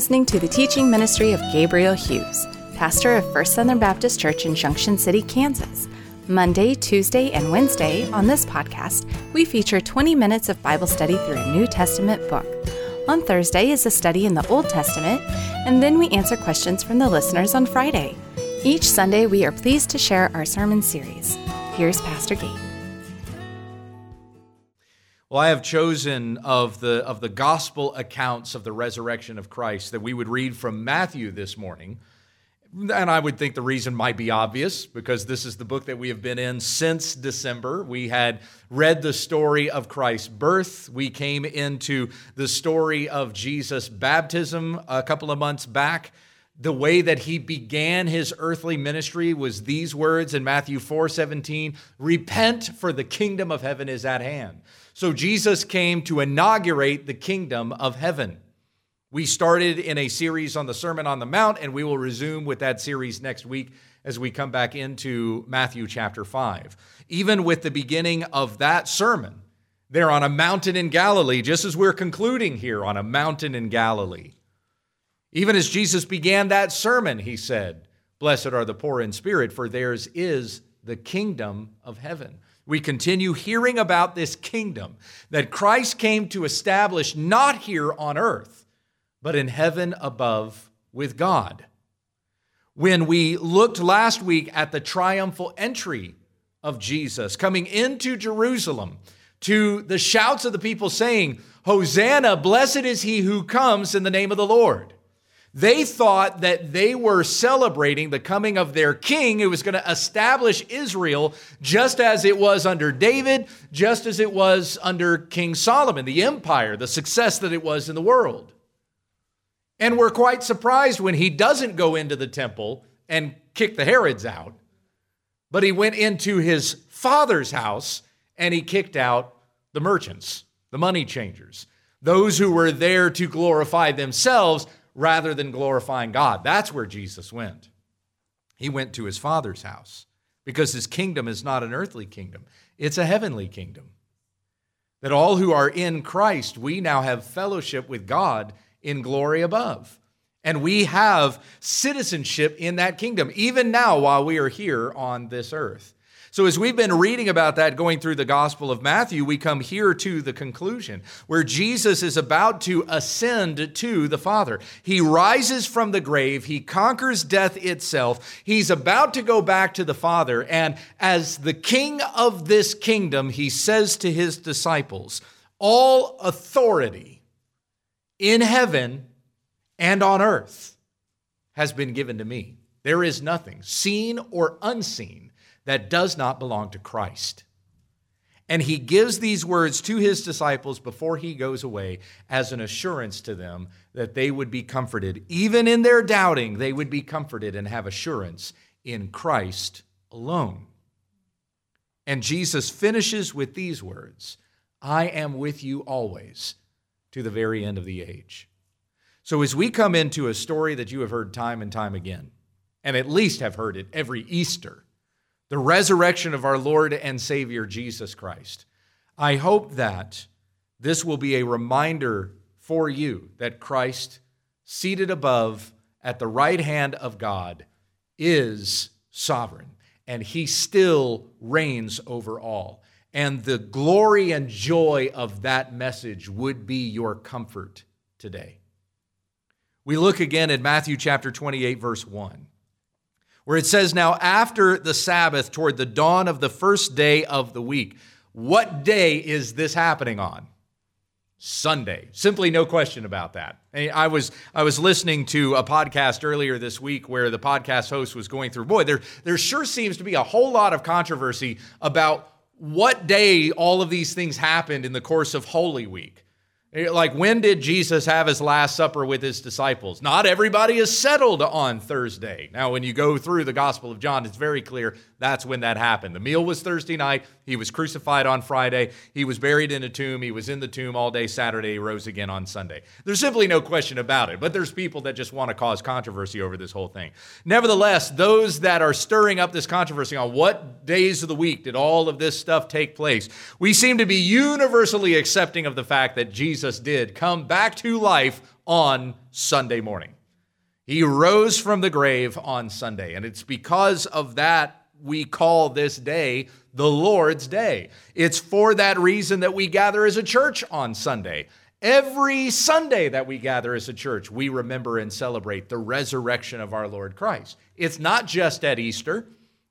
Listening to the teaching ministry of Gabriel Hughes, pastor of First Southern Baptist Church in Junction City, Kansas. Monday, Tuesday, and Wednesday on this podcast, we feature 20 minutes of Bible study through a New Testament book. On Thursday is a study in the Old Testament, and then we answer questions from the listeners on Friday. Each Sunday, we are pleased to share our sermon series. Here's Pastor Gabe. Well, I have chosen of the, of the gospel accounts of the resurrection of Christ that we would read from Matthew this morning. And I would think the reason might be obvious because this is the book that we have been in since December. We had read the story of Christ's birth. We came into the story of Jesus' baptism a couple of months back. The way that he began his earthly ministry was these words in Matthew 4 17 Repent, for the kingdom of heaven is at hand. So Jesus came to inaugurate the kingdom of heaven. We started in a series on the Sermon on the Mount, and we will resume with that series next week as we come back into Matthew chapter 5. Even with the beginning of that sermon, they're on a mountain in Galilee, just as we're concluding here on a mountain in Galilee. Even as Jesus began that sermon, he said, Blessed are the poor in spirit, for theirs is the kingdom of heaven we continue hearing about this kingdom that Christ came to establish not here on earth, but in heaven above with God. When we looked last week at the triumphal entry of Jesus coming into Jerusalem, to the shouts of the people saying, Hosanna, blessed is he who comes in the name of the Lord. They thought that they were celebrating the coming of their king who was going to establish Israel just as it was under David, just as it was under King Solomon, the empire, the success that it was in the world. And we're quite surprised when he doesn't go into the temple and kick the Herods out, but he went into his father's house and he kicked out the merchants, the money changers, those who were there to glorify themselves rather than glorifying God. That's where Jesus went. He went to his Father's house because his kingdom is not an earthly kingdom, it's a heavenly kingdom. That all who are in Christ, we now have fellowship with God in glory above. And we have citizenship in that kingdom, even now while we are here on this earth. So, as we've been reading about that going through the Gospel of Matthew, we come here to the conclusion where Jesus is about to ascend to the Father. He rises from the grave, he conquers death itself. He's about to go back to the Father. And as the king of this kingdom, he says to his disciples, All authority in heaven and on earth has been given to me. There is nothing, seen or unseen that does not belong to Christ. And he gives these words to his disciples before he goes away as an assurance to them that they would be comforted. Even in their doubting, they would be comforted and have assurance in Christ alone. And Jesus finishes with these words I am with you always to the very end of the age. So, as we come into a story that you have heard time and time again, and at least have heard it every Easter, the resurrection of our Lord and Savior Jesus Christ. I hope that this will be a reminder for you that Christ, seated above at the right hand of God, is sovereign and he still reigns over all. And the glory and joy of that message would be your comfort today. We look again at Matthew chapter 28, verse 1 where it says, Now after the Sabbath, toward the dawn of the first day of the week. What day is this happening on? Sunday. Simply no question about that. I was I was listening to a podcast earlier this week where the podcast host was going through boy there there sure seems to be a whole lot of controversy about what day all of these things happened in the course of Holy Week. Eh, like, when did Jesus have his Last Supper with his disciples? Not everybody is settled on Thursday. Now, when you go through the Gospel of John, it's very clear that's when that happened. The meal was Thursday night. He was crucified on Friday. He was buried in a tomb. He was in the tomb all day Saturday. He rose again on Sunday. There's simply no question about it, but there's people that just want to cause controversy over this whole thing. Nevertheless, those that are stirring up this controversy on what days of the week did all of this stuff take place, we seem to be universally accepting of the fact that Jesus did come back to life on Sunday morning. He rose from the grave on Sunday, and it's because of that we call this day the Lord's Day. It's for that reason that we gather as a church on Sunday. Every Sunday that we gather as a church, we remember and celebrate the resurrection of our Lord Christ. It's not just at Easter.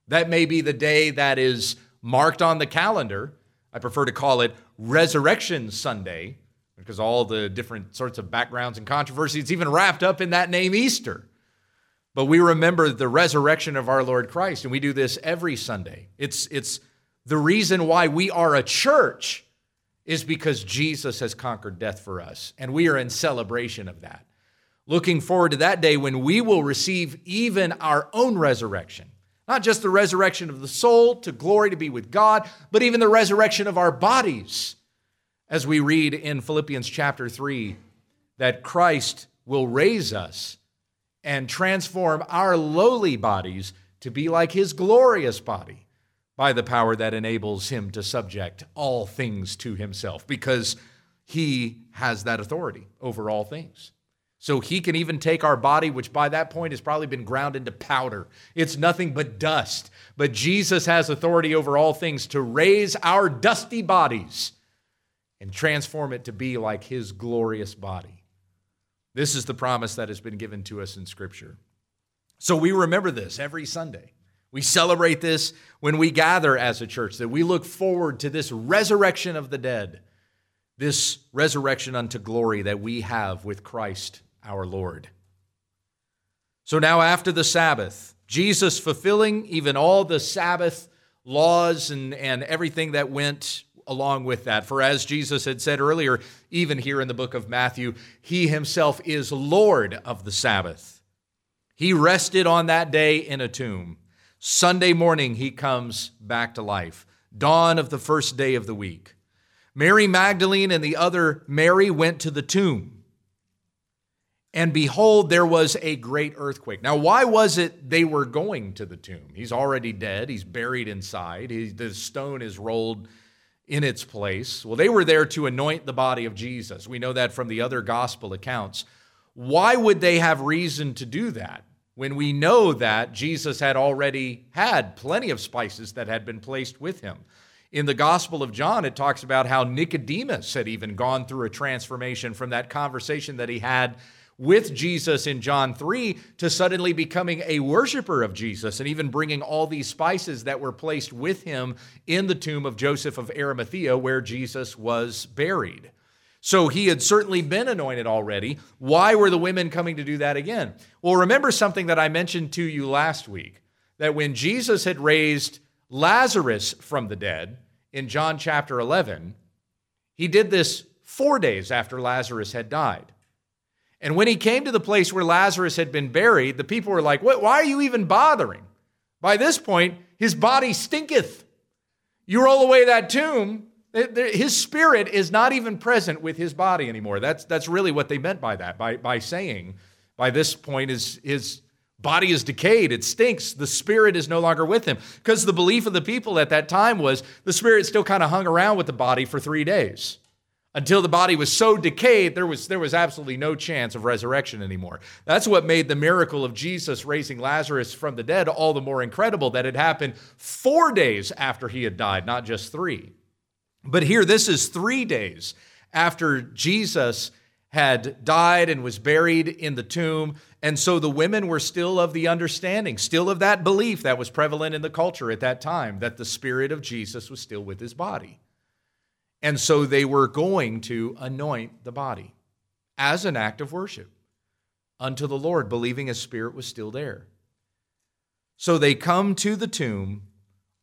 That may be the day that is marked on the calendar. I prefer to call it Resurrection Sunday because all the different sorts of backgrounds and controversies, it's even wrapped up in that name Easter. But we remember the resurrection of our Lord Christ, and we do this every Sunday. It's, it's the reason why we are a church is because Jesus has conquered death for us, and we are in celebration of that. Looking forward to that day when we will receive even our own resurrection. Not just the resurrection of the soul to glory to be with God, but even the resurrection of our bodies as we read in Philippians chapter 3 that Christ will raise us and transform our lowly bodies to be like his glorious body by the power that enables him to subject all things to himself because he has that authority over all things. So he can even take our body, which by that point has probably been ground into powder. It's nothing but dust. But Jesus has authority over all things to raise our dusty bodies and transform it to be like his glorious body. This is the promise that has been given to us in Scripture. So we remember this every Sunday. We celebrate this when we gather as a church, that we look forward to this resurrection of the dead, this resurrection unto glory that we have with Christ our Lord. So now, after the Sabbath, Jesus fulfilling even all the Sabbath laws and, and everything that went along with that. For as Jesus had said earlier, even here in the book of Matthew, he himself is Lord of the Sabbath. He rested on that day in a tomb. Sunday morning, he comes back to life. Dawn of the first day of the week. Mary Magdalene and the other Mary went to the tomb. And behold, there was a great earthquake. Now, why was it they were going to the tomb? He's already dead. He's buried inside. He, the stone is rolled in its place. Well, they were there to anoint the body of Jesus. We know that from the other gospel accounts. Why would they have reason to do that when we know that Jesus had already had plenty of spices that had been placed with him? In the Gospel of John, it talks about how Nicodemus had even gone through a transformation from that conversation that he had with Jesus in John 3 to suddenly becoming a worshiper of Jesus and even bringing all these spices that were placed with him in the tomb of Joseph of Arimathea where Jesus was buried. So he had certainly been anointed already. Why were the women coming to do that again? Well, remember something that I mentioned to you last week that when Jesus had raised Lazarus from the dead in John chapter 11, he did this four days after Lazarus had died. And when he came to the place where Lazarus had been buried, the people were like, Why are you even bothering? By this point, his body stinketh. You roll away that tomb, his spirit is not even present with his body anymore. That's, that's really what they meant by that, by, by saying, by this point, his, his body is decayed, it stinks, the spirit is no longer with him. Because the belief of the people at that time was the spirit still kind of hung around with the body for three days until the body was so decayed there was, there was absolutely no chance of resurrection anymore. That's what made the miracle of jesus raising lazarus from the dead all the more incredible that it happened four days after he had died not just three. But here this is three days after jesus had died and was buried in the tomb. And so the women were still of the understanding still of that belief that was prevalent in the culture at that time that the spirit of jesus was still with his body and so they were going to anoint the body as an act of worship unto the Lord, believing his spirit was still there. So they come to the tomb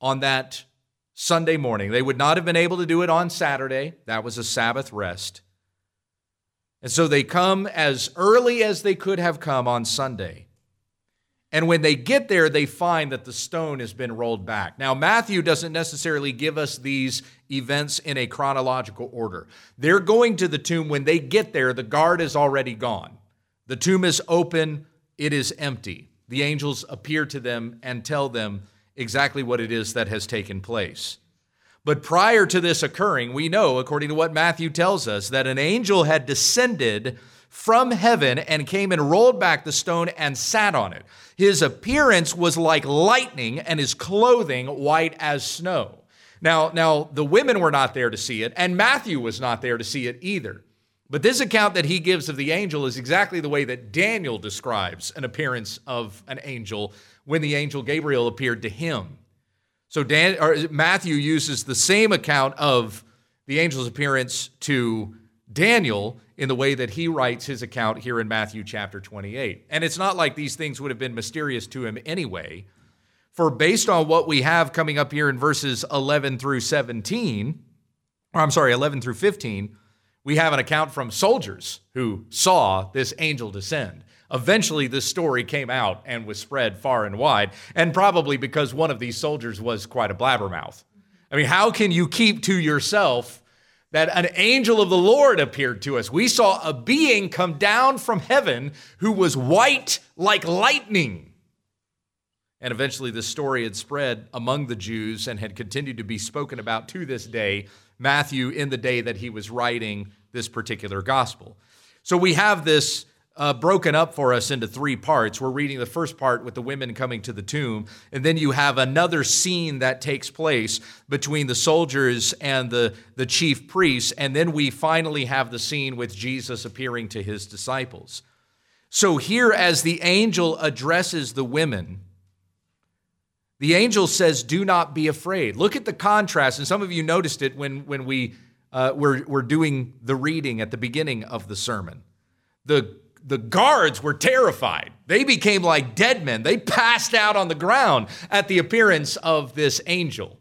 on that Sunday morning. They would not have been able to do it on Saturday, that was a Sabbath rest. And so they come as early as they could have come on Sunday. And when they get there, they find that the stone has been rolled back. Now, Matthew doesn't necessarily give us these events in a chronological order. They're going to the tomb. When they get there, the guard is already gone. The tomb is open, it is empty. The angels appear to them and tell them exactly what it is that has taken place. But prior to this occurring, we know, according to what Matthew tells us, that an angel had descended from heaven and came and rolled back the stone and sat on it. His appearance was like lightning and his clothing white as snow. Now, now the women were not there to see it, and Matthew was not there to see it either. But this account that he gives of the angel is exactly the way that Daniel describes an appearance of an angel when the angel Gabriel appeared to him. So Dan, Matthew uses the same account of the angel's appearance to Daniel in the way that he writes his account here in Matthew chapter 28. And it's not like these things would have been mysterious to him anyway. For based on what we have coming up here in verses 11 through 17, or I'm sorry, 11 through 15, we have an account from soldiers who saw this angel descend. Eventually, this story came out and was spread far and wide, and probably because one of these soldiers was quite a blabbermouth. I mean, how can you keep to yourself that an angel of the Lord appeared to us? We saw a being come down from heaven who was white like lightning. And eventually, this story had spread among the Jews and had continued to be spoken about to this day. Matthew, in the day that he was writing this particular gospel. So we have this uh, broken up for us into three parts. We're reading the first part with the women coming to the tomb, and then you have another scene that takes place between the soldiers and the, the chief priests, and then we finally have the scene with Jesus appearing to his disciples. So, here, as the angel addresses the women, the angel says, Do not be afraid. Look at the contrast, and some of you noticed it when, when we uh, were, were doing the reading at the beginning of the sermon. The the guards were terrified. They became like dead men. They passed out on the ground at the appearance of this angel.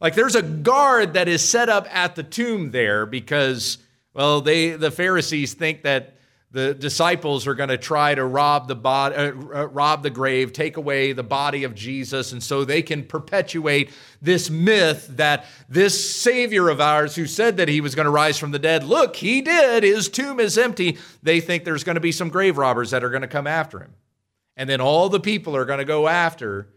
Like there's a guard that is set up at the tomb there because, well, they the Pharisees think that the disciples are going to try to rob the body, uh, uh, rob the grave, take away the body of Jesus, and so they can perpetuate this myth that this Savior of ours, who said that he was going to rise from the dead, look, he did. His tomb is empty. They think there's going to be some grave robbers that are going to come after him, and then all the people are going to go after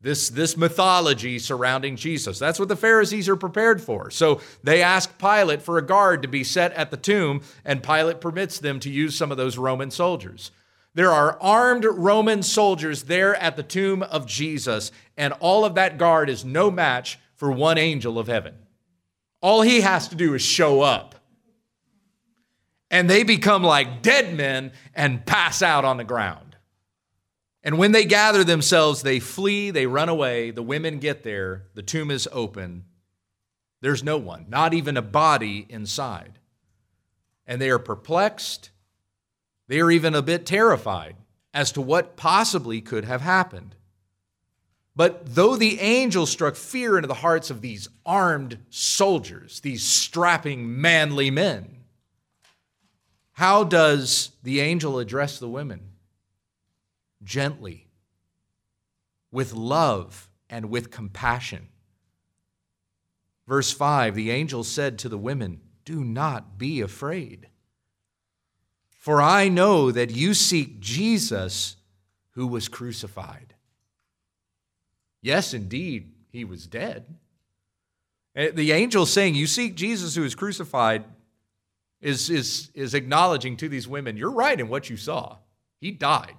this, this mythology surrounding Jesus. That's what the Pharisees are prepared for. So they ask Pilate for a guard to be set at the tomb, and Pilate permits them to use some of those Roman soldiers. There are armed Roman soldiers there at the tomb of Jesus, and all of that guard is no match for one angel of heaven. All he has to do is show up. And they become like dead men and pass out on the ground. And when they gather themselves, they flee, they run away. The women get there, the tomb is open. There's no one, not even a body inside. And they are perplexed. They are even a bit terrified as to what possibly could have happened. But though the angel struck fear into the hearts of these armed soldiers, these strapping, manly men, how does the angel address the women? Gently, with love and with compassion. Verse 5 the angel said to the women, Do not be afraid, for I know that you seek Jesus who was crucified. Yes, indeed, he was dead. Eh, the angel saying, You seek Jesus who is crucified, is, is, is acknowledging to these women, You're right in what you saw. He died.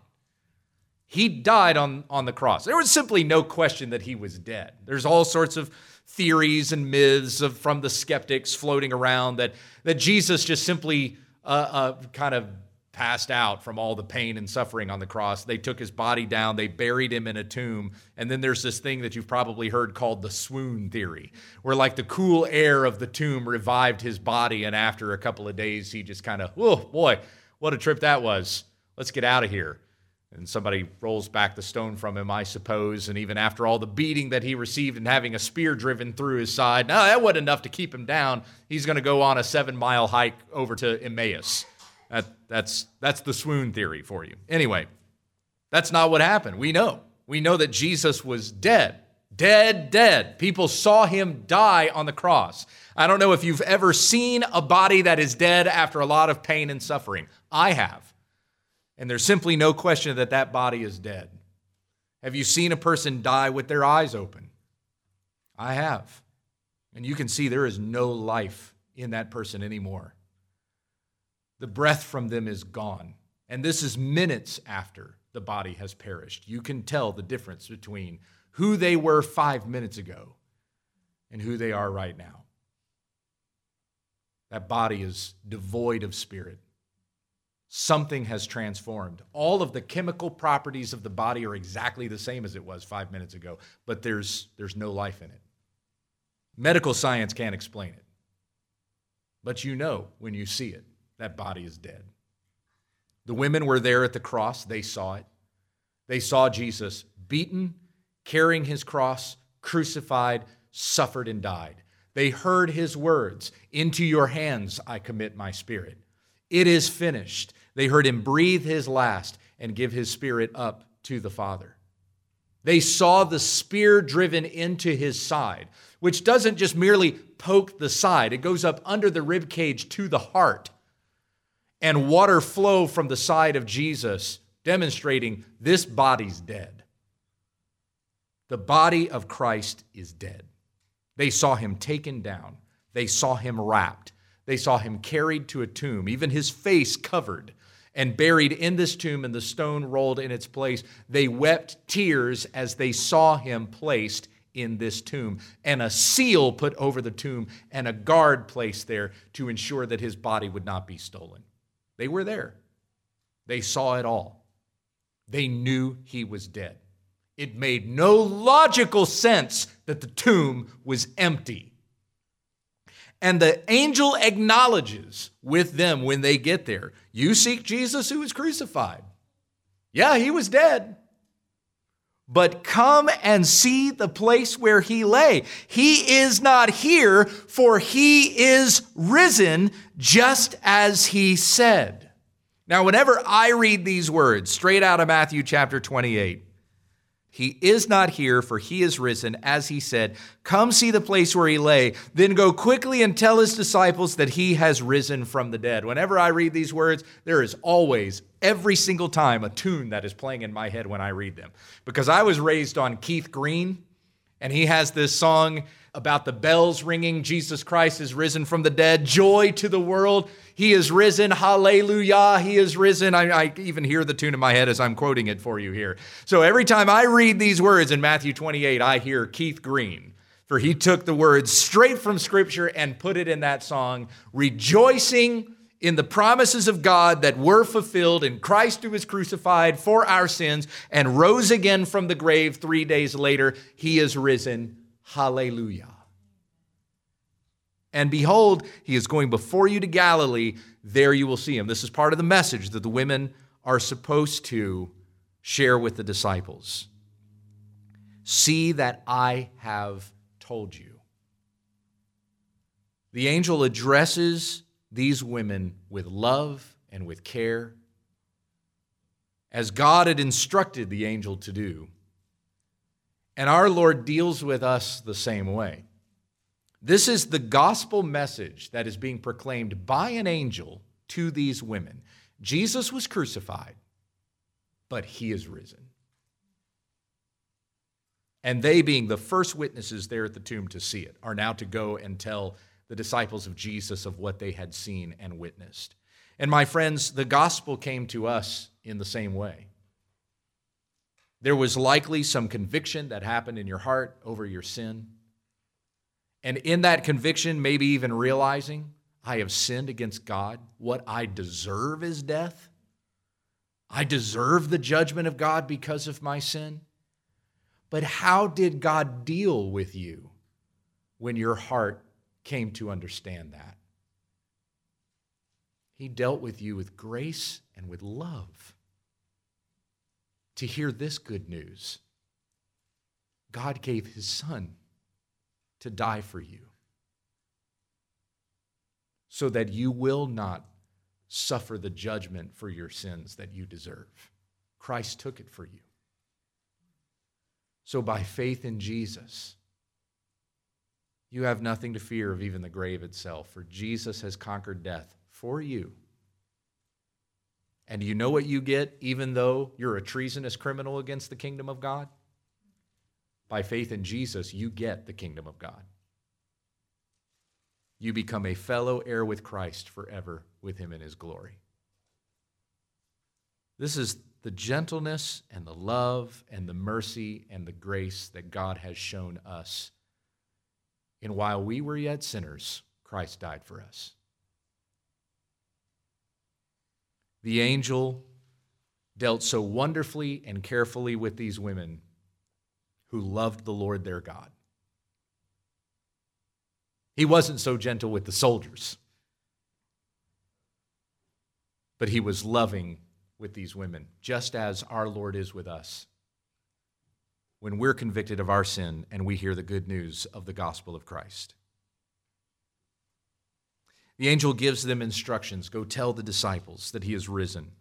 He died on, on the cross. There was simply no question that he was dead. There's all sorts of theories and myths of, from the skeptics floating around that, that Jesus just simply uh, uh, kind of passed out from all the pain and suffering on the cross. They took his body down, they buried him in a tomb, and then there's this thing that you've probably heard called the swoon theory, where like the cool air of the tomb revived his body, and after a couple of days, he just kind of, oh boy, what a trip that was. Let's get out of here and somebody rolls back the stone from him, I suppose. And even after all the beating that he received and having a spear driven through his side, no, that wasn't enough to keep him down. He's going to go on a seven mile hike over to Emmaus. That, that's, that's the swoon theory for you. Anyway, That's not what happened. We know. We know that Jesus was dead. Dead, dead. People saw him die on the cross. I don't know if you've ever seen a body that is dead after a lot of pain and suffering. I have. And there's simply no question that that body is dead. Have you seen a person die with their eyes open? I have. And you can see there is no life in that person anymore. The breath from them is gone. And this is minutes after the body has perished. You can tell the difference between who they were five minutes ago and who they are right now. That body is devoid of spirit. Something has transformed. All of the chemical properties of the body are exactly the same as it was five minutes ago, but there's, there's no life in it. Medical science can't explain it. But you know when you see it, that body is dead. The women were there at the cross, they saw it. They saw Jesus beaten, carrying his cross, crucified, suffered, and died. They heard his words Into your hands I commit my spirit. It is finished. They heard him breathe his last and give his spirit up to the Father. They saw the spear driven into his side, which doesn't just merely poke the side, it goes up under the rib cage to the heart. And water flow from the side of Jesus, demonstrating this body's dead. The body of Christ is dead. They saw him taken down, they saw him wrapped, they saw him carried to a tomb, even his face covered and buried in this tomb and the stone rolled in its place. They wept tears as they saw him placed in this tomb, and a seal put over the tomb, and a guard placed there to ensure that his body would not be stolen. They were there. They saw it all. They knew he was dead. It made no logical sense that the tomb was empty. And the angel acknowledges with them when they get there You seek Jesus who was crucified. Yeah, he was dead. But come and see the place where he lay. He is not here, for he is risen, just as he said. Now, whenever I read these words straight out of Matthew chapter 28, he is not here, for he is risen, as he said. Come see the place where he lay. Then go quickly and tell his disciples that he has risen from the dead. Whenever I read these words, there is always, every single time, a tune that is playing in my head when I read them. Because I was raised on Keith Green, and he has this song about the bells ringing. Jesus Christ is risen from the dead. Joy to the world. He is risen. Hallelujah. He is risen. I, I, even hear the tune in my head as I'm quoting it for you here. So every time I read these words in Matthew 28, I hear Keith Green. For he took the words straight from Scripture and put it in that song, rejoicing in the promises of God that were fulfilled in Christ who was crucified for our sins and rose again from the grave three days later. He is risen. Hallelujah. And behold, he is going before you to Galilee. There you will see him. This is part of the message that the women are supposed to share with the disciples. See that I have told you. The angel addresses these women with love and with care, as God had instructed the angel to do. And our Lord deals with us the same way. This is the gospel message that is being proclaimed by an angel to these women. Jesus was crucified, but he is risen. And they, being the first witnesses there at the tomb to see it, are now to go and tell the disciples of Jesus of what they had seen and witnessed. And my friends, the gospel came to us in the same way. There was likely some conviction that happened in your heart over your sin. And in that conviction, maybe even realizing, I have sinned against God. What I deserve is death. I deserve the judgment of God because of my sin. But how did God deal with you when your heart came to understand that? He dealt with you with grace and with love. To hear this good news, God gave his son to die for you so that you will not suffer the judgment for your sins that you deserve. Christ took it for you. So, by faith in Jesus, you have nothing to fear of even the grave itself, for Jesus has conquered death for you. And you know what you get, even though you're a treasonous criminal against the kingdom of God? By faith in Jesus, you get the kingdom of God. You become a fellow heir with Christ forever with him in his glory. This is the gentleness and the love and the mercy and the grace that God has shown us. And while we were yet sinners, Christ died for us. The angel dealt so wonderfully and carefully with these women who loved the Lord their God. He wasn't so gentle with the soldiers, but he was loving with these women, just as our Lord is with us. When we're convicted of our sin and we hear the good news of the gospel of Christ. The angel gives them instructions go tell the disciples that he is risen.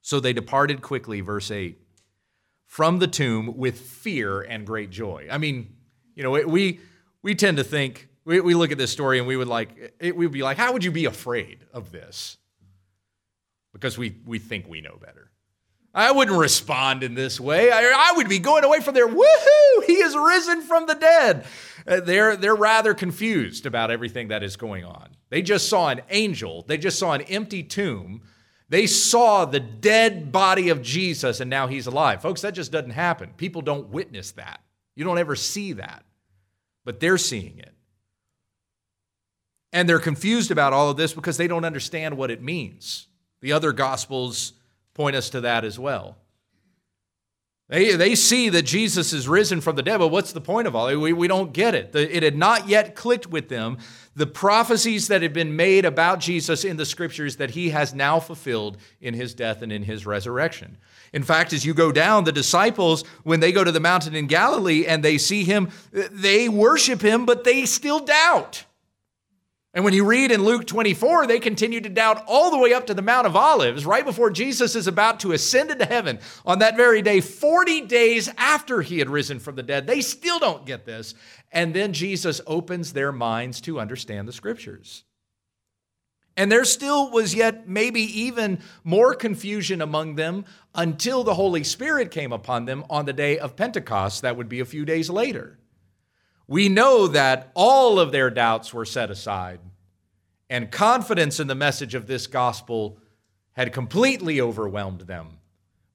So they departed quickly, verse 8, from the tomb with fear and great joy. I mean, you know, we, we tend to think, we, we look at this story and we would like, it, we'd be like, how would you be afraid of this? because we, we think we know better. I wouldn't respond in this way. I, I, would be going away from there, woohoo, he is risen from the dead. Uh, they're, they're rather confused about everything that is going on. They just saw an angel, they just saw an empty tomb. They saw the dead body of Jesus and now he's alive. Folks, that just doesn't happen. People don't witness that. You don't ever see that, but they're seeing it. And they're confused about all of this because they don't understand what it means. The other gospels point us to that as well. They, they see that Jesus is risen from the dead, but what's the point of all? We, we don't get it. The, it had not yet clicked with them the prophecies that had been made about Jesus in the scriptures that he has now fulfilled in his death and in his resurrection. In fact, as you go down, the disciples, when they go to the mountain in Galilee and they see him, they worship him, but they still doubt. And when you read in Luke 24, they continue to doubt all the way up to the Mount of Olives, right before Jesus is about to ascend into heaven on that very day, 40 days after he had risen from the dead. They still don't get this. And then Jesus opens their minds to understand the scriptures. And there still was yet maybe even more confusion among them until the Holy Spirit came upon them on the day of Pentecost. That would be a few days later we know that all of their doubts were set aside, and confidence in the message of this gospel had completely overwhelmed them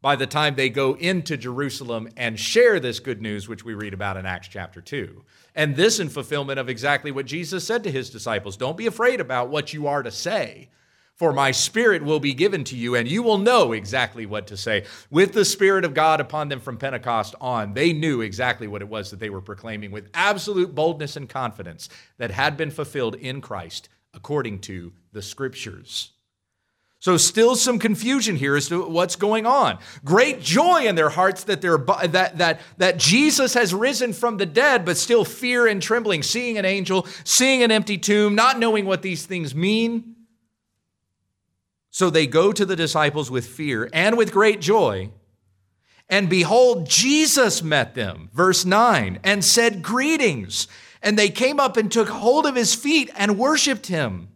by the time they go into Jerusalem and share this good news, which we read about in Acts chapter 2. And this in fulfillment of exactly what Jesus said to his disciples Don't be afraid about what you are to say for my spirit will be given to you, and you will know exactly what to say. With the Spirit of God upon them from Pentecost on, they knew exactly what it was that they were proclaiming with absolute boldness and confidence that had been fulfilled in Christ according to the Scriptures. So, still some confusion here as to what's going on. Great joy in their hearts that, they're, that, that, that Jesus has risen from the dead, but still fear and trembling, seeing an angel, seeing an empty tomb, not knowing what these things mean. So they go to the disciples with fear and with great joy. And behold, Jesus met them, verse 9, and said, Greetings. And they came up and took hold of his feet and worshiped him.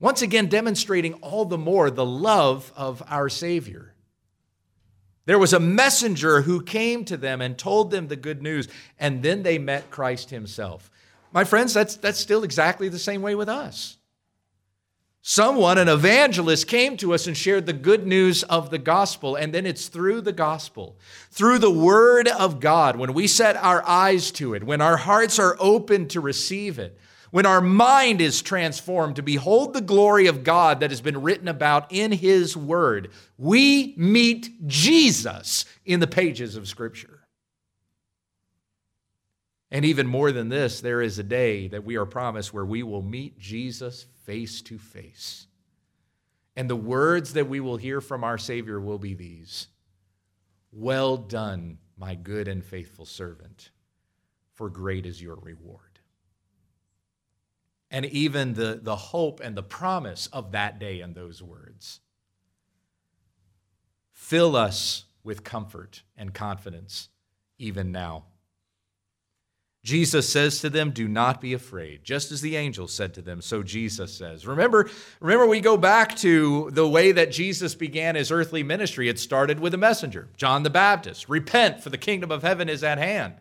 Once again, demonstrating all the more the love of our Savior. There was a messenger who came to them and told them the good news, and then they met Christ himself. My friends, that's, that's still exactly the same way with us. Someone, an evangelist, came to us and shared the good news of the gospel. And then it's through the gospel, through the word of God, when we set our eyes to it, when our hearts are open to receive it, when our mind is transformed to behold the glory of God that has been written about in his word, we meet Jesus in the pages of Scripture. And even more than this, there is a day that we are promised where we will meet Jesus face to face. And the words that we will hear from our Savior will be these Well done, my good and faithful servant, for great is your reward. And even the, the hope and the promise of that day and those words fill us with comfort and confidence even now. Jesus says to them, Do not be afraid. Just as the angel said to them, so Jesus says. Remember, remember, we go back to the way that Jesus began his earthly ministry. It started with a messenger, John the Baptist. Repent, for the kingdom of heaven is at hand.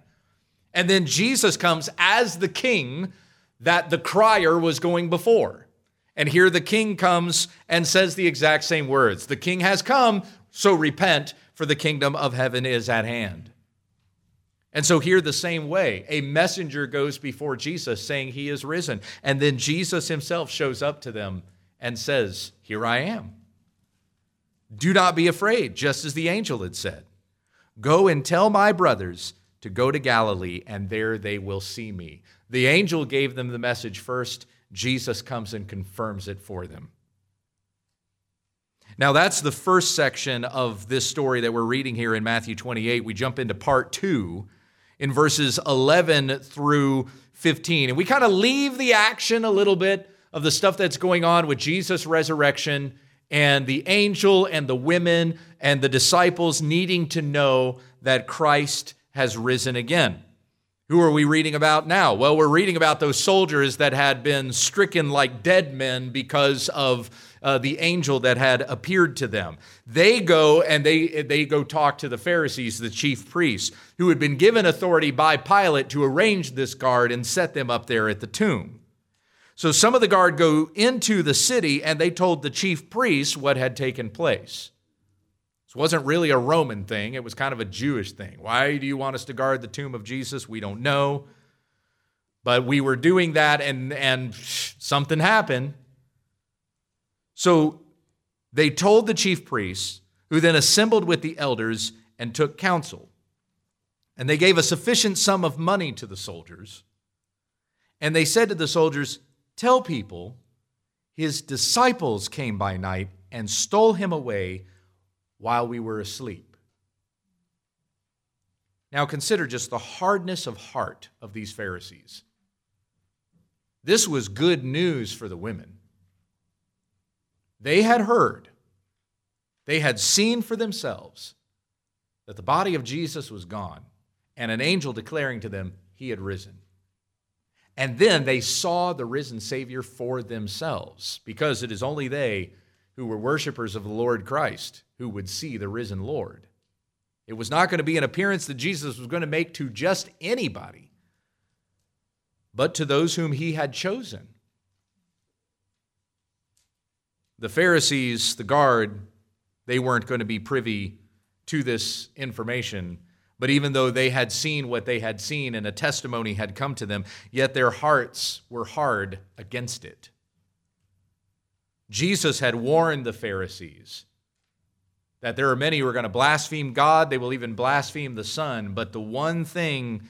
And then Jesus comes as the king that the crier was going before. And here the king comes and says the exact same words The king has come, so repent, for the kingdom of heaven is at hand. And so, here the same way, a messenger goes before Jesus saying he is risen. And then Jesus himself shows up to them and says, Here I am. Do not be afraid, just as the angel had said. Go and tell my brothers to go to Galilee, and there they will see me. The angel gave them the message first. Jesus comes and confirms it for them. Now, that's the first section of this story that we're reading here in Matthew 28. We jump into part two in verses 11 through 15. And we kind of leave the action a little bit of the stuff that's going on with Jesus' resurrection and the angel and the women and the disciples needing to know that Christ has risen again. Who are we reading about now? Well, we're reading about those soldiers that had been stricken like dead men because of uh, the angel that had appeared to them. They go and they, they go talk to the Pharisees, the chief priests, who had been given authority by Pilate to arrange this guard and set them up there at the tomb. So some of the guard go into the city and they told the chief priests what had taken place. This wasn't really a Roman thing, it was kind of a Jewish thing. Why do you want us to guard the tomb of Jesus? We don't know. But we were doing that and, and something happened. So they told the chief priests, who then assembled with the elders and took counsel. And they gave a sufficient sum of money to the soldiers. And they said to the soldiers, Tell people, his disciples came by night and stole him away while we were asleep. Now consider just the hardness of heart of these Pharisees. This was good news for the women. They had heard, they had seen for themselves that the body of Jesus was gone, and an angel declaring to them he had risen. And then they saw the risen Savior for themselves, because it is only they who were worshipers of the Lord Christ who would see the risen Lord. It was not going to be an appearance that Jesus was going to make to just anybody, but to those whom he had chosen. The Pharisees, the guard, they weren't going to be privy to this information. But even though they had seen what they had seen and a testimony had come to them, yet their hearts were hard against it. Jesus had warned the Pharisees that there are many who are going to blaspheme God, they will even blaspheme the Son, but the one thing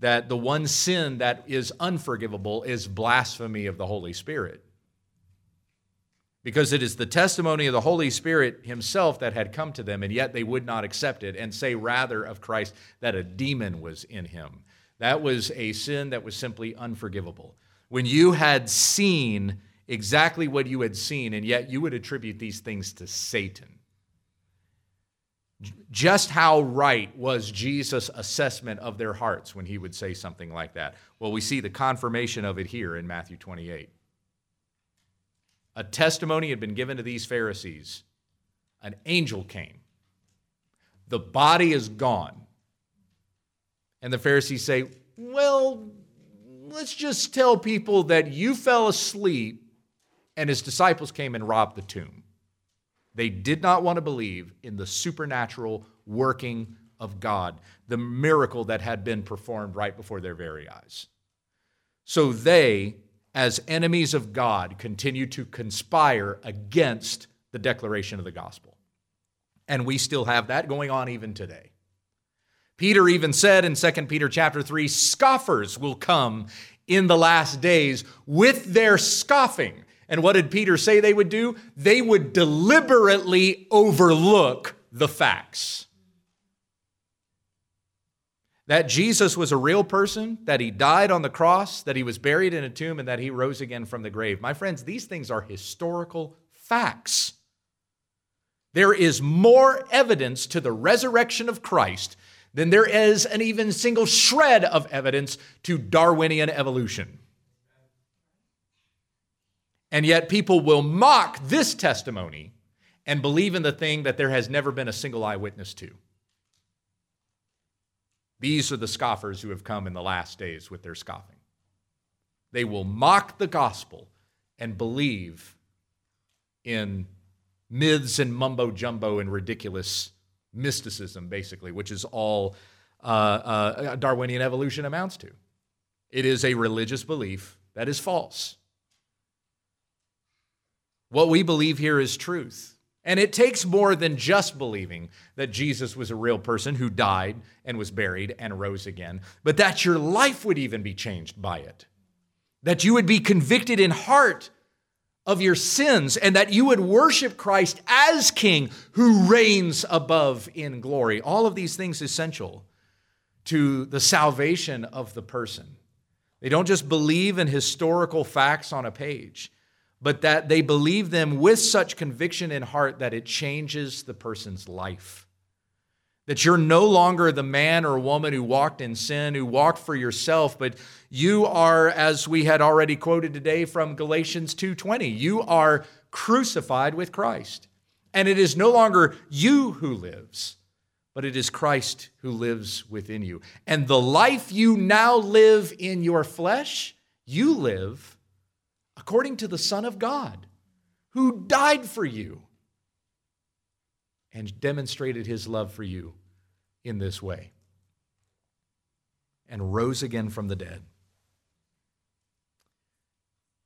that the one sin that is unforgivable is blasphemy of the Holy Spirit because it is the testimony of the Holy Spirit himself that had come to them, and yet they would not accept it and say rather of Christ that a demon was in him. That was a sin that was simply unforgivable. When you had seen exactly what you had seen, and yet you would attribute these things to Satan. Just how right was Jesus' assessment of their hearts when he would say something like that? Well, we see the confirmation of it here in Matthew 28 a testimony had been given to these Pharisees. An angel came. The body is gone. And the Pharisees say, Well, let's just tell people that you fell asleep and his disciples came and robbed the tomb. They did not want to believe in the supernatural working of God, the miracle that had been performed right before their very eyes. So they as enemies of God, continue to conspire against the declaration of the gospel. And we still have that going on even today. Peter even said in 2 Peter chapter 3, scoffers will come in the last days with their scoffing. And what did Peter say they would do? They would deliberately overlook the facts that Jesus was a real person, that he died on the cross, that he was buried in a tomb, and that he rose again from the grave. My friends, these things are historical facts. There is more evidence to the resurrection of Christ than there is an even single shred of evidence to Darwinian evolution. And yet, people will mock this testimony and believe in the thing that there has never been a single eyewitness to. These are the scoffers who have come in the last days with their scoffing. They will mock the gospel and believe in myths and mumbo jumbo and ridiculous mysticism, basically, which is all uh, uh, Darwinian evolution amounts to. It is a religious belief that is false. What we believe here is truth. And it takes more than just believing that Jesus was a real person who died and was buried and rose again, but that your life would even be changed by it. That you would be convicted in heart of your sins and that you would worship Christ as King who reigns above in glory. All of these things essential to the salvation of the person. They don't just believe in historical facts on a page, but that they believe them with such conviction in heart that it changes the person's life. That you're no longer the man or woman who walked in sin, who walked for yourself, but you are, as we had already quoted today from Galatians 2:20, you are crucified with Christ. And it is no longer you who lives, but it is Christ who lives within you. And the life you now live in your flesh, you live according to the Son of God, who died for you and demonstrated his love for you in this way and rose again from the dead.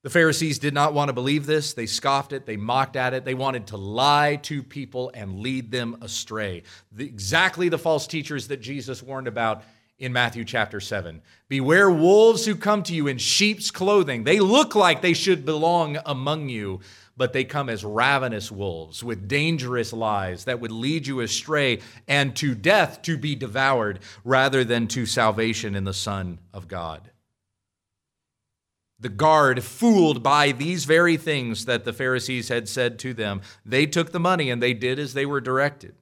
The Pharisees did not want to believe this. They scoffed it. They mocked at it. They wanted to lie to people and lead them astray. The, exactly the false teachers that Jesus warned about in Matthew chapter 7. Beware wolves who come to you in sheep's clothing. They look like they should belong among you, but they come as ravenous wolves with dangerous lies that would lead you astray and to death to be devoured rather than to salvation in the Son of God. The guard, fooled by these very things that the Pharisees had said to them, they took the money and they did as they were directed.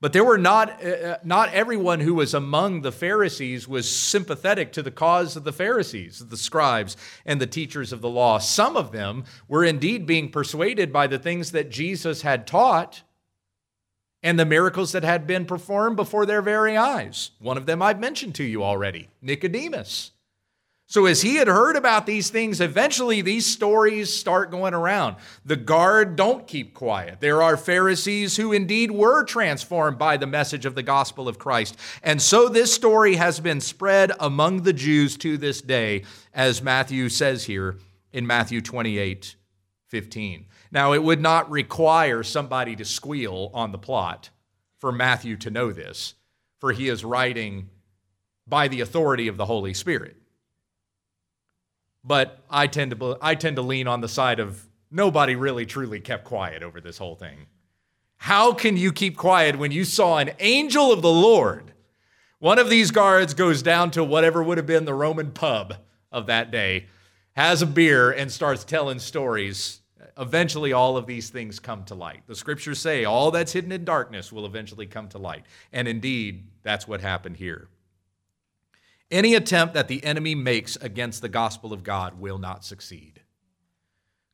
But there were not, uh, uh, not everyone who was among the Pharisees was sympathetic to the cause of the Pharisees, the scribes, and the teachers of the law. Some of them were indeed being persuaded by the things that Jesus had taught and the miracles that had been performed before their very eyes. One of them I've mentioned to you already Nicodemus. So, as he had heard about these things, eventually these stories start going around. The guard don't keep quiet. There are Pharisees who indeed were transformed by the message of the gospel of Christ. And so this story has been spread among the Jews to this day, as Matthew says here in Matthew 28 15. Now, it would not require somebody to squeal on the plot for Matthew to know this, for he is writing by the authority of the Holy Spirit but I tend to I tend to lean on the side of nobody really truly kept quiet over this whole thing. How can you keep quiet when you saw an angel of the Lord? One of these guards goes down to whatever would have been the Roman pub of that day, has a beer, and starts telling stories. Eventually, all of these things come to light. The scriptures say all that's hidden in darkness will eventually come to light. And indeed, that's what happened here. Any attempt that the enemy makes against the gospel of God will not succeed.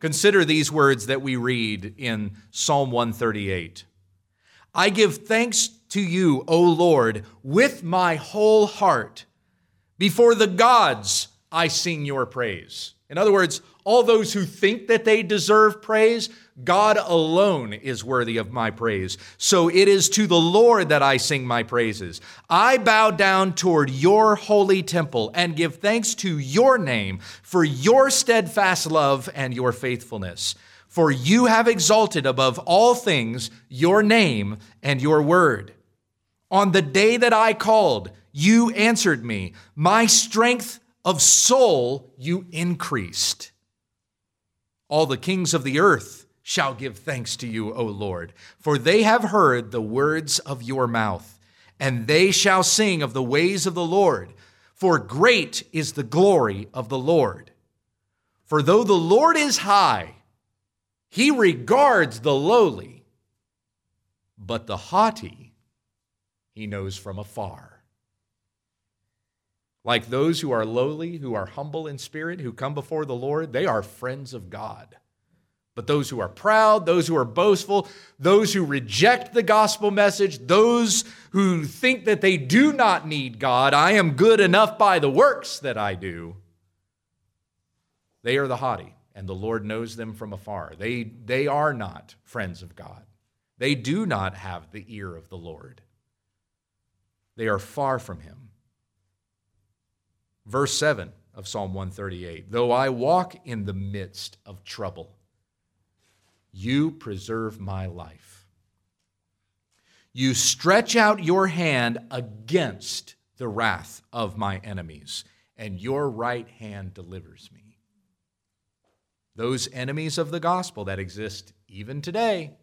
Consider these words that we read in Psalm 138 I give thanks to you, O Lord, with my whole heart. Before the gods, I sing your praise. In other words, all those who think that they deserve praise, God alone is worthy of my praise. So it is to the Lord that I sing my praises. I bow down toward your holy temple and give thanks to your name for your steadfast love and your faithfulness. For you have exalted above all things your name and your word. On the day that I called, you answered me. My strength of soul you increased. All the kings of the earth shall give thanks to you, O Lord, for they have heard the words of your mouth, and they shall sing of the ways of the Lord, for great is the glory of the Lord. For though the Lord is high, he regards the lowly, but the haughty he knows from afar. Like those who are lowly, who are humble in spirit, who come before the Lord, they are friends of God. But those who are proud, those who are boastful, those who reject the gospel message, those who think that they do not need God, I am good enough by the works that I do, they are the haughty, and the Lord knows them from afar. They, they are not friends of God. They do not have the ear of the Lord. They are far from him. Verse 7 of Psalm 138 Though I walk in the midst of trouble, you preserve my life. You stretch out your hand against the wrath of my enemies, and your right hand delivers me. Those enemies of the gospel that exist even today,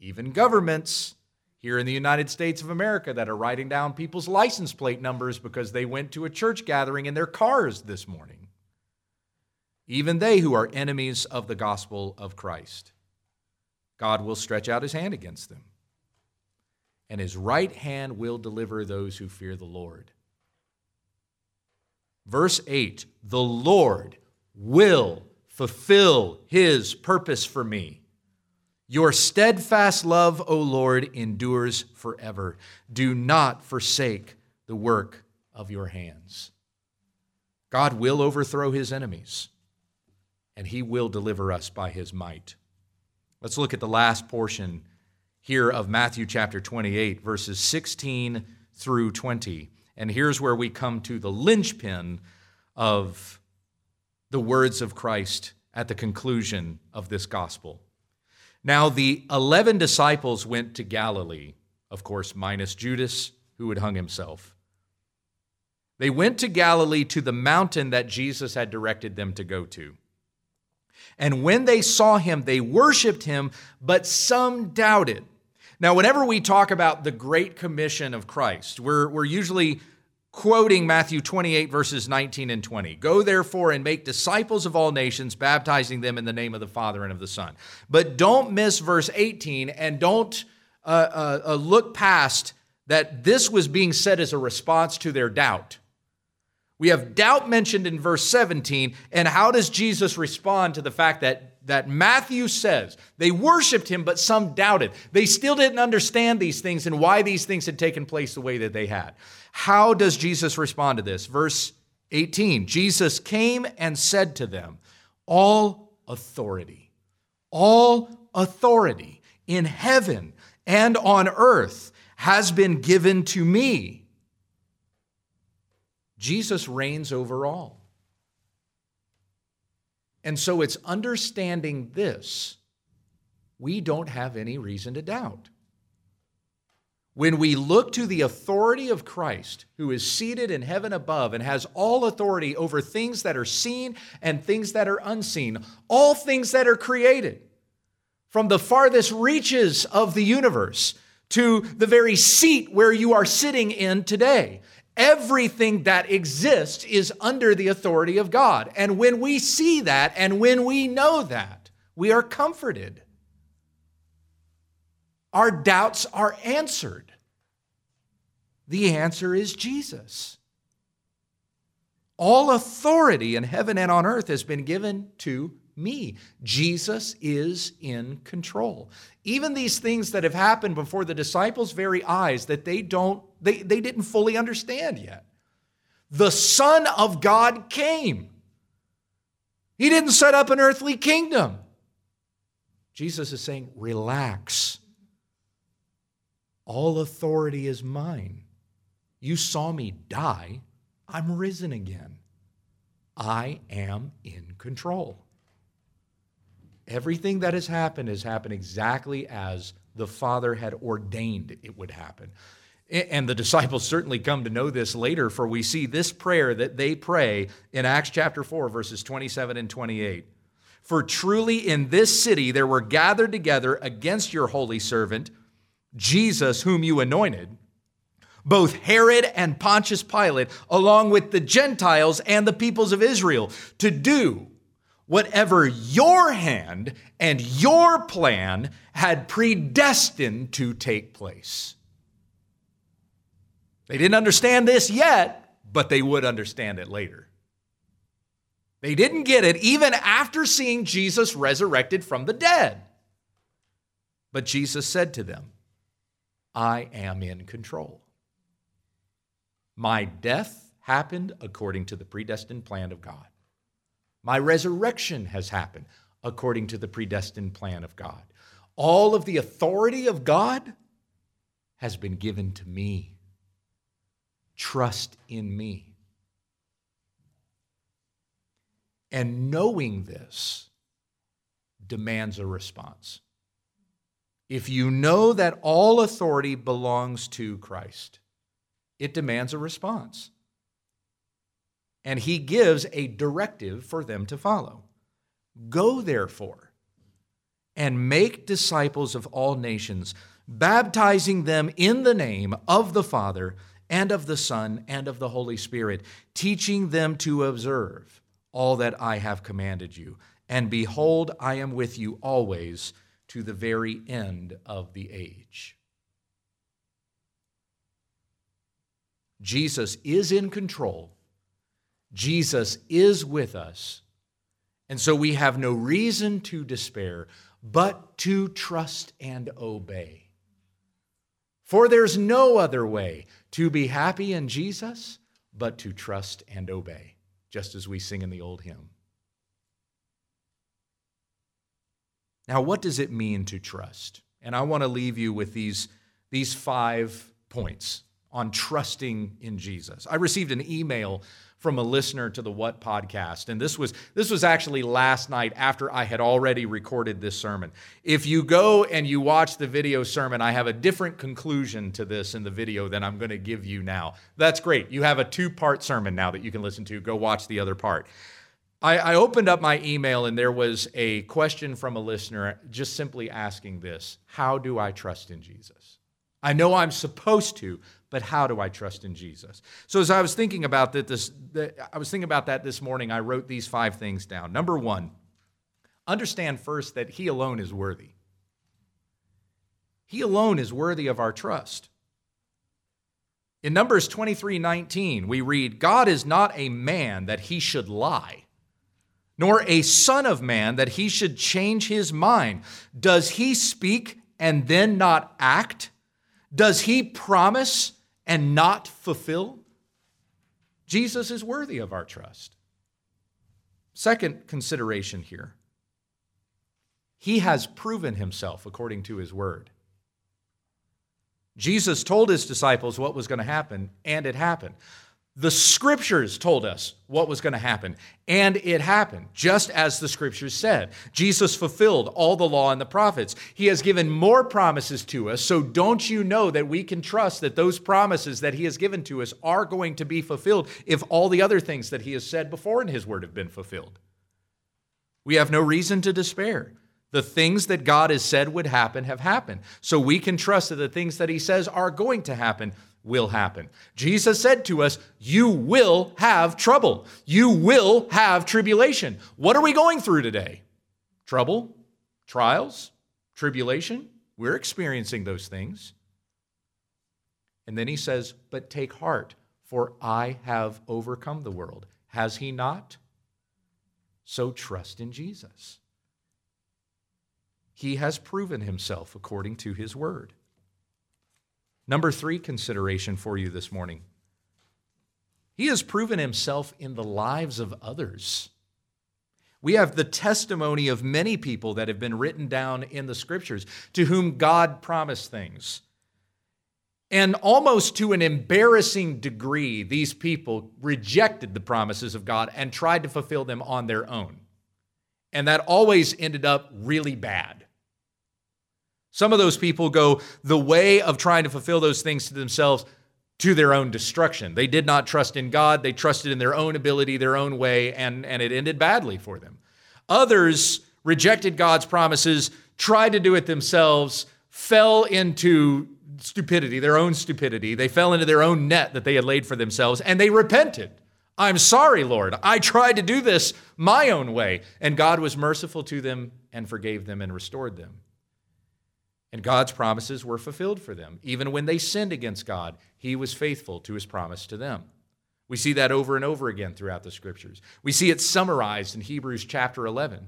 even governments here in the United States of America that are writing down people's license plate numbers because they went to a church gathering in their cars this morning even they who are enemies of the gospel of Christ. God will stretch out his hand against them, and his right hand will deliver those who fear the Lord. Verse 8 The Lord will fulfill his purpose for me. Your steadfast love, O Lord, endures forever. Do not forsake the work of your hands. God will overthrow his enemies and he will deliver us by his might. Let's look at the last portion here of Matthew chapter 28, verses 16 through 20. And here's where we come to the linchpin of the words of Christ at the conclusion of this gospel. Now, the 11 disciples went to Galilee, of course, minus Judas, who had hung himself. They went to Galilee to the mountain that Jesus had directed them to go to. And when they saw him, they worshiped him, but some doubted. Now, whenever we talk about the Great Commission of Christ, we're, we're usually quoting Matthew 28, verses 19 and 20. Go therefore and make disciples of all nations, baptizing them in the name of the Father and of the Son. But don't miss verse 18 and don't uh, uh, uh, look past that this was being said as a response to their doubt. We have doubt mentioned in verse 17. And how does Jesus respond to the fact that, that Matthew says they worshiped him, but some doubted? They still didn't understand these things and why these things had taken place the way that they had. How does Jesus respond to this? Verse 18 Jesus came and said to them, All authority, all authority in heaven and on earth has been given to me. Jesus reigns over all. And so it's understanding this, we don't have any reason to doubt. When we look to the authority of Christ, who is seated in heaven above and has all authority over things that are seen and things that are unseen, all things that are created, from the farthest reaches of the universe to the very seat where you are sitting in today, Everything that exists is under the authority of God. And when we see that and when we know that, we are comforted. Our doubts are answered. The answer is Jesus. All authority in heaven and on earth has been given to me. Jesus is in control. Even these things that have happened before the disciples' very eyes that they don't they, they didn't fully understand yet. The Son of God came. He didn't set up an earthly kingdom. Jesus is saying, relax. All authority is mine. You saw me die. I'm risen again. I am in control. Everything that has happened has happened exactly as the Father had ordained it would happen. And the disciples certainly come to know this later, for we see this prayer that they pray in Acts chapter 4, verses 27 and 28. For truly in this city there were gathered together against your holy servant, Jesus, whom you anointed, both Herod and Pontius Pilate, along with the Gentiles and the peoples of Israel, to do whatever your hand and your plan had predestined to take place. They didn't understand this yet, but they would understand it later. They didn't get it even after seeing Jesus resurrected from the dead. But Jesus said to them, I am in control. My death happened according to the predestined plan of God. My resurrection has happened according to the predestined plan of God. All of the authority of God has been given to me. Trust in me. And knowing this demands a response. If you know that all authority belongs to Christ, it demands a response. And he gives a directive for them to follow. Go, therefore, and make disciples of all nations, baptizing them in the name of the Father and of the Son and of the Holy Spirit, teaching them to observe all that I have commanded you. And behold, I am with you always to the very end of the age. Jesus is in control. Jesus is with us. And so we have no reason to despair, but to trust and obey. For there's no other way to be happy in Jesus but to trust and obey, just as we sing in the old hymn. Now, what does it mean to trust? And I want to leave you with these, these five points on trusting in Jesus. I received an email from a listener to the WWUTT podcast. And this was this was actually last night after I had already recorded this sermon. If you go and you watch the video sermon, I have a different conclusion to this in the video than I'm going to give you now. That's great. You have a two-part sermon now that you can listen to. Go watch the other part. I, I opened up my email and there was a question from a listener just simply asking this How do I trust in Jesus? I know I'm supposed to, but how do I trust in Jesus? So as I was thinking about that, this, I was thinking about that this morning. I wrote these five things down. Number one, understand first that He alone is worthy. He alone is worthy of our trust. In Numbers 23 19, we read, God is not a man that he should lie, nor a son of man that he should change his mind. Does he speak and then not act? Does he promise and not fulfill? Jesus is worthy of our trust. Second consideration here He has proven himself according to his word. Jesus told his disciples what was going to happen, and it happened. The scriptures told us what was going to happen, and it happened, just as the scriptures said. Jesus fulfilled all the law and the prophets. He has given more promises to us, so don't you know that we can trust that those promises that He has given to us are going to be fulfilled if all the other things that He has said before in His word have been fulfilled? We have no reason to despair. The things that God has said would happen have happened. So we can trust that the things that He says are going to happen will happen. Jesus said to us, You will have trouble. You will have tribulation. What are we going through today? Trouble, trials, tribulation. We're experiencing those things. And then he says, But take heart, for I have overcome the world. Has he not? So trust in Jesus. He has proven himself according to his word. Number three consideration for you this morning He has proven himself in the lives of others. We have the testimony of many people that have been written down in the scriptures to whom God promised things. And almost to an embarrassing degree, these people rejected the promises of God and tried to fulfill them on their own. And that always ended up really bad. Some of those people go the way of trying to fulfill those things to themselves to their own destruction. They did not trust in God, they trusted in their own ability, their own way, and, and it ended badly for them. Others rejected God's promises, tried to do it themselves, fell into stupidity, their own stupidity. They fell into their own net that they had laid for themselves, and they repented I'm sorry, Lord. I tried to do this my own way. And God was merciful to them and forgave them and restored them. And God's promises were fulfilled for them. Even when they sinned against God, He was faithful to His promise to them. We see that over and over again throughout the scriptures. We see it summarized in Hebrews chapter 11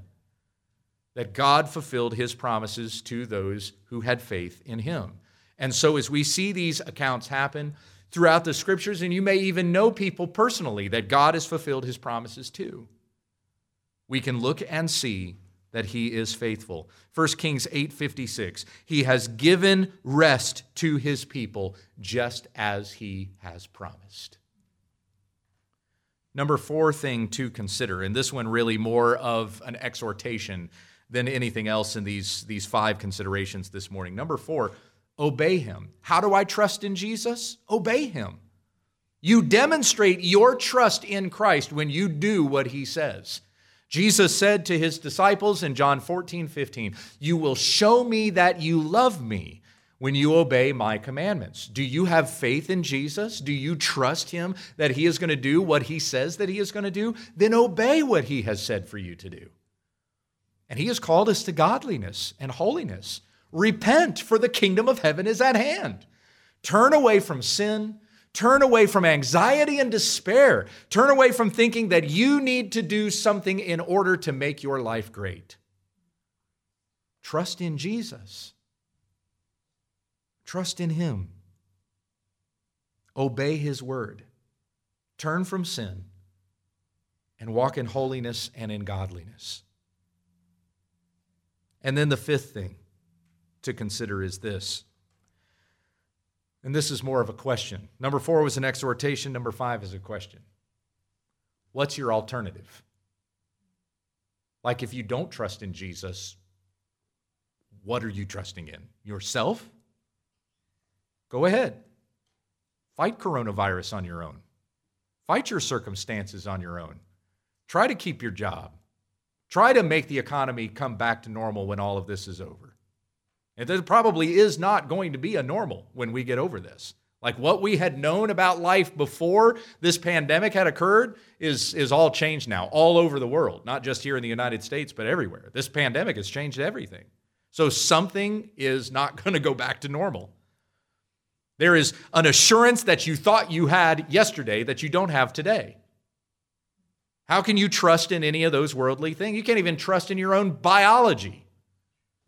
that God fulfilled His promises to those who had faith in Him. And so, as we see these accounts happen throughout the scriptures, and you may even know people personally that God has fulfilled His promises to, we can look and see that he is faithful. 1 Kings 8:56 He has given rest to his people just as he has promised. Number 4 thing to consider and this one really more of an exhortation than anything else in these these five considerations this morning. Number 4 obey him. How do I trust in Jesus? Obey him. You demonstrate your trust in Christ when you do what he says. Jesus said to his disciples in John 14, 15, You will show me that you love me when you obey my commandments. Do you have faith in Jesus? Do you trust him that he is going to do what he says that he is going to do? Then obey what he has said for you to do. And he has called us to godliness and holiness. Repent, for the kingdom of heaven is at hand. Turn away from sin Turn away from anxiety and despair. Turn away from thinking that you need to do something in order to make your life great. Trust in Jesus. Trust in Him. Obey His word. Turn from sin and walk in holiness and in godliness. And then the fifth thing to consider is this and this is more of a question. Number four was an exhortation, number five is a question. What's your alternative? Like, if you don't trust in Jesus, what are you trusting in? Yourself? Go ahead. Fight coronavirus on your own. Fight your circumstances on your own. Try to keep your job. Try to make the economy come back to normal when all of this is over. And there probably is not going to be a normal when we get over this. Like what we had known about life before this pandemic had occurred is, is all changed now, all over the world, not just here in the United States, but everywhere. This pandemic has changed everything. So something is not going to go back to normal. There is an assurance that you thought you had yesterday that you don't have today. How can you trust in any of those worldly things? You can't even trust in your own biology.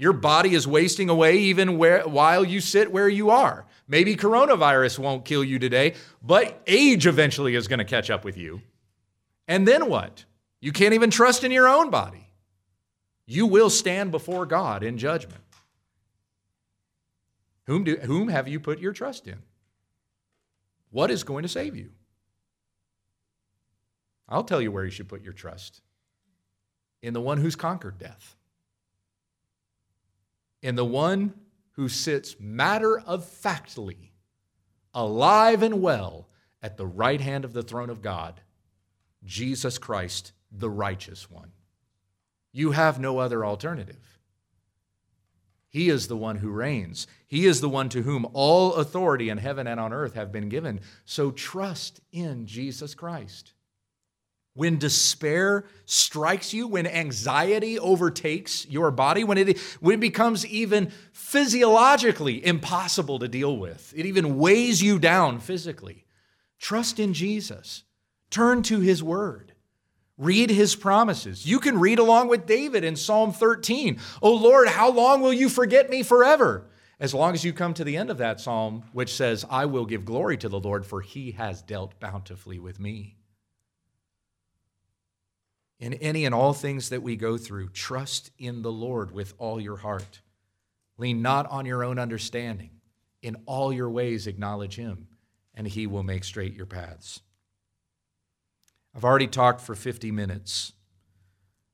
Your body is wasting away even where, while you sit where you are. Maybe coronavirus won't kill you today, but age eventually is going to catch up with you. And then what? You can't even trust in your own body. You will stand before God in judgment. Whom, do, whom have you put your trust in? What is going to save you? I'll tell you where you should put your trust in the one who's conquered death in the one who sits matter of factly, alive and well at the right hand of the throne of God, Jesus Christ, the righteous one. You have no other alternative. He is the one who reigns. He is the one to whom all authority in heaven and on earth have been given. So trust in Jesus Christ. When despair strikes you, when anxiety overtakes your body, when it, when it becomes even physiologically impossible to deal with, it even weighs you down physically, trust in Jesus. Turn to his word. Read his promises. You can read along with David in Psalm 13. Oh Lord, how long will you forget me forever? As long as you come to the end of that psalm, which says, I will give glory to the Lord, for he has dealt bountifully with me in any and all things that we go through, trust in the Lord with all your heart. Lean not on your own understanding. In all your ways, acknowledge Him, and He will make straight your paths. I've already talked for 50 minutes,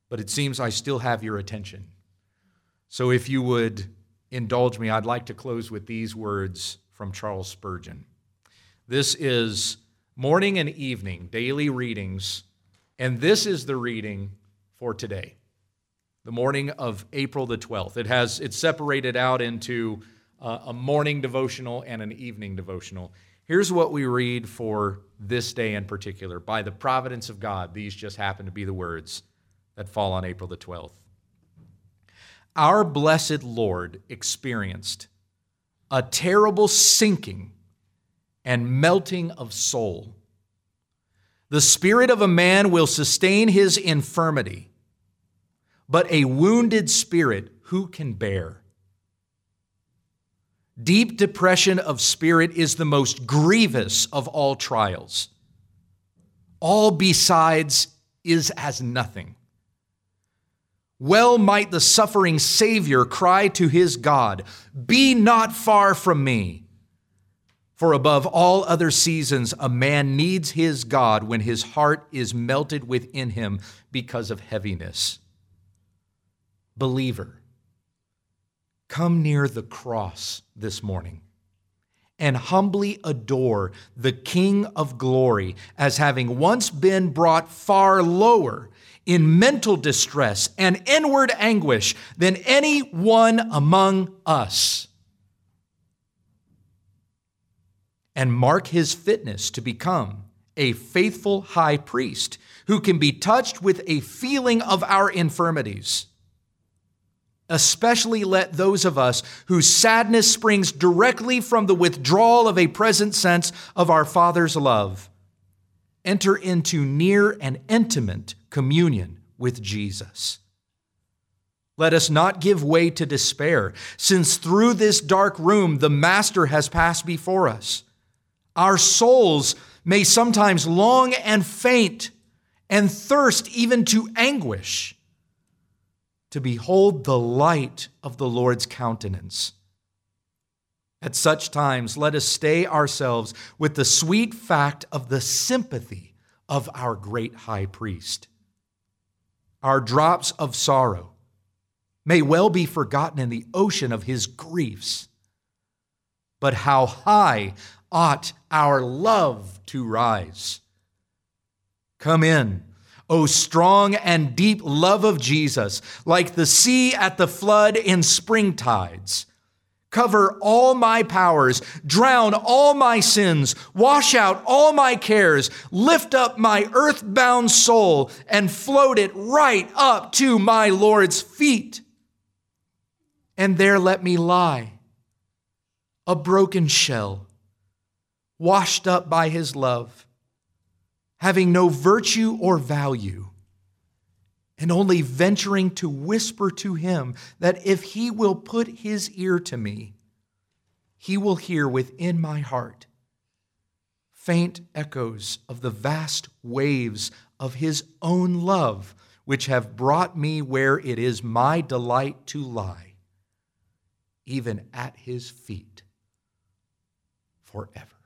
but it seems I still have your attention. So if you would indulge me, I'd like to close with these words from Charles Spurgeon. This is morning and evening daily readings and this is the reading for today, the morning of April the 12th. It has it's separated out into uh, a morning devotional and an evening devotional. Here's what we read for this day in particular. By the providence of God, these just happen to be the words that fall on April the 12th. Our blessed Lord experienced a terrible sinking and melting of soul. The spirit of a man will sustain his infirmity, but a wounded spirit who can bear? Deep depression of spirit is the most grievous of all trials. All besides is as nothing. Well might the suffering Savior cry to his God, Be not far from me. For above all other seasons, a man needs his God when his heart is melted within him because of heaviness. Believer, come near the cross this morning and humbly adore the King of glory as having once been brought far lower in mental distress and inward anguish than any one among us. And mark his fitness to become a faithful high priest who can be touched with a feeling of our infirmities Especially let those of us whose sadness springs directly from the withdrawal of a present sense of our Father's love enter into near and intimate communion with Jesus. Let us not give way to despair, since through this dark room the Master has passed before us. Our souls may sometimes long and faint and thirst even to anguish to behold the light of the Lord's countenance. At such times, let us stay ourselves with the sweet fact of the sympathy of our great high priest. Our drops of sorrow may well be forgotten in the ocean of his griefs, but how high ought our love to rise? Come in O strong and deep love of Jesus, like the sea at the flood in spring tides. Cover all my powers, drown all my sins, wash out all my cares, lift up my earthbound soul, and float it right up to my Lord's feet. And there let me lie, a broken shell, washed up by his love having no virtue or value, and only venturing to whisper to him that if he will put his ear to me, he will hear within my heart faint echoes of the vast waves of his own love, which have brought me where it is my delight to lie, even at his feet forever.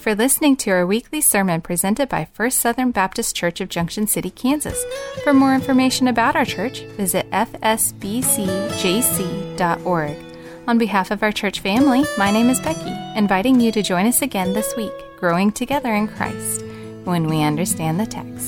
For listening to our weekly sermon presented by First Southern Baptist Church of Junction City, Kansas. For more information about our church, visit fsbcjc.org. On behalf of our church family, my name is Becky, inviting you to join us again this week, growing together in Christ, when we understand the text.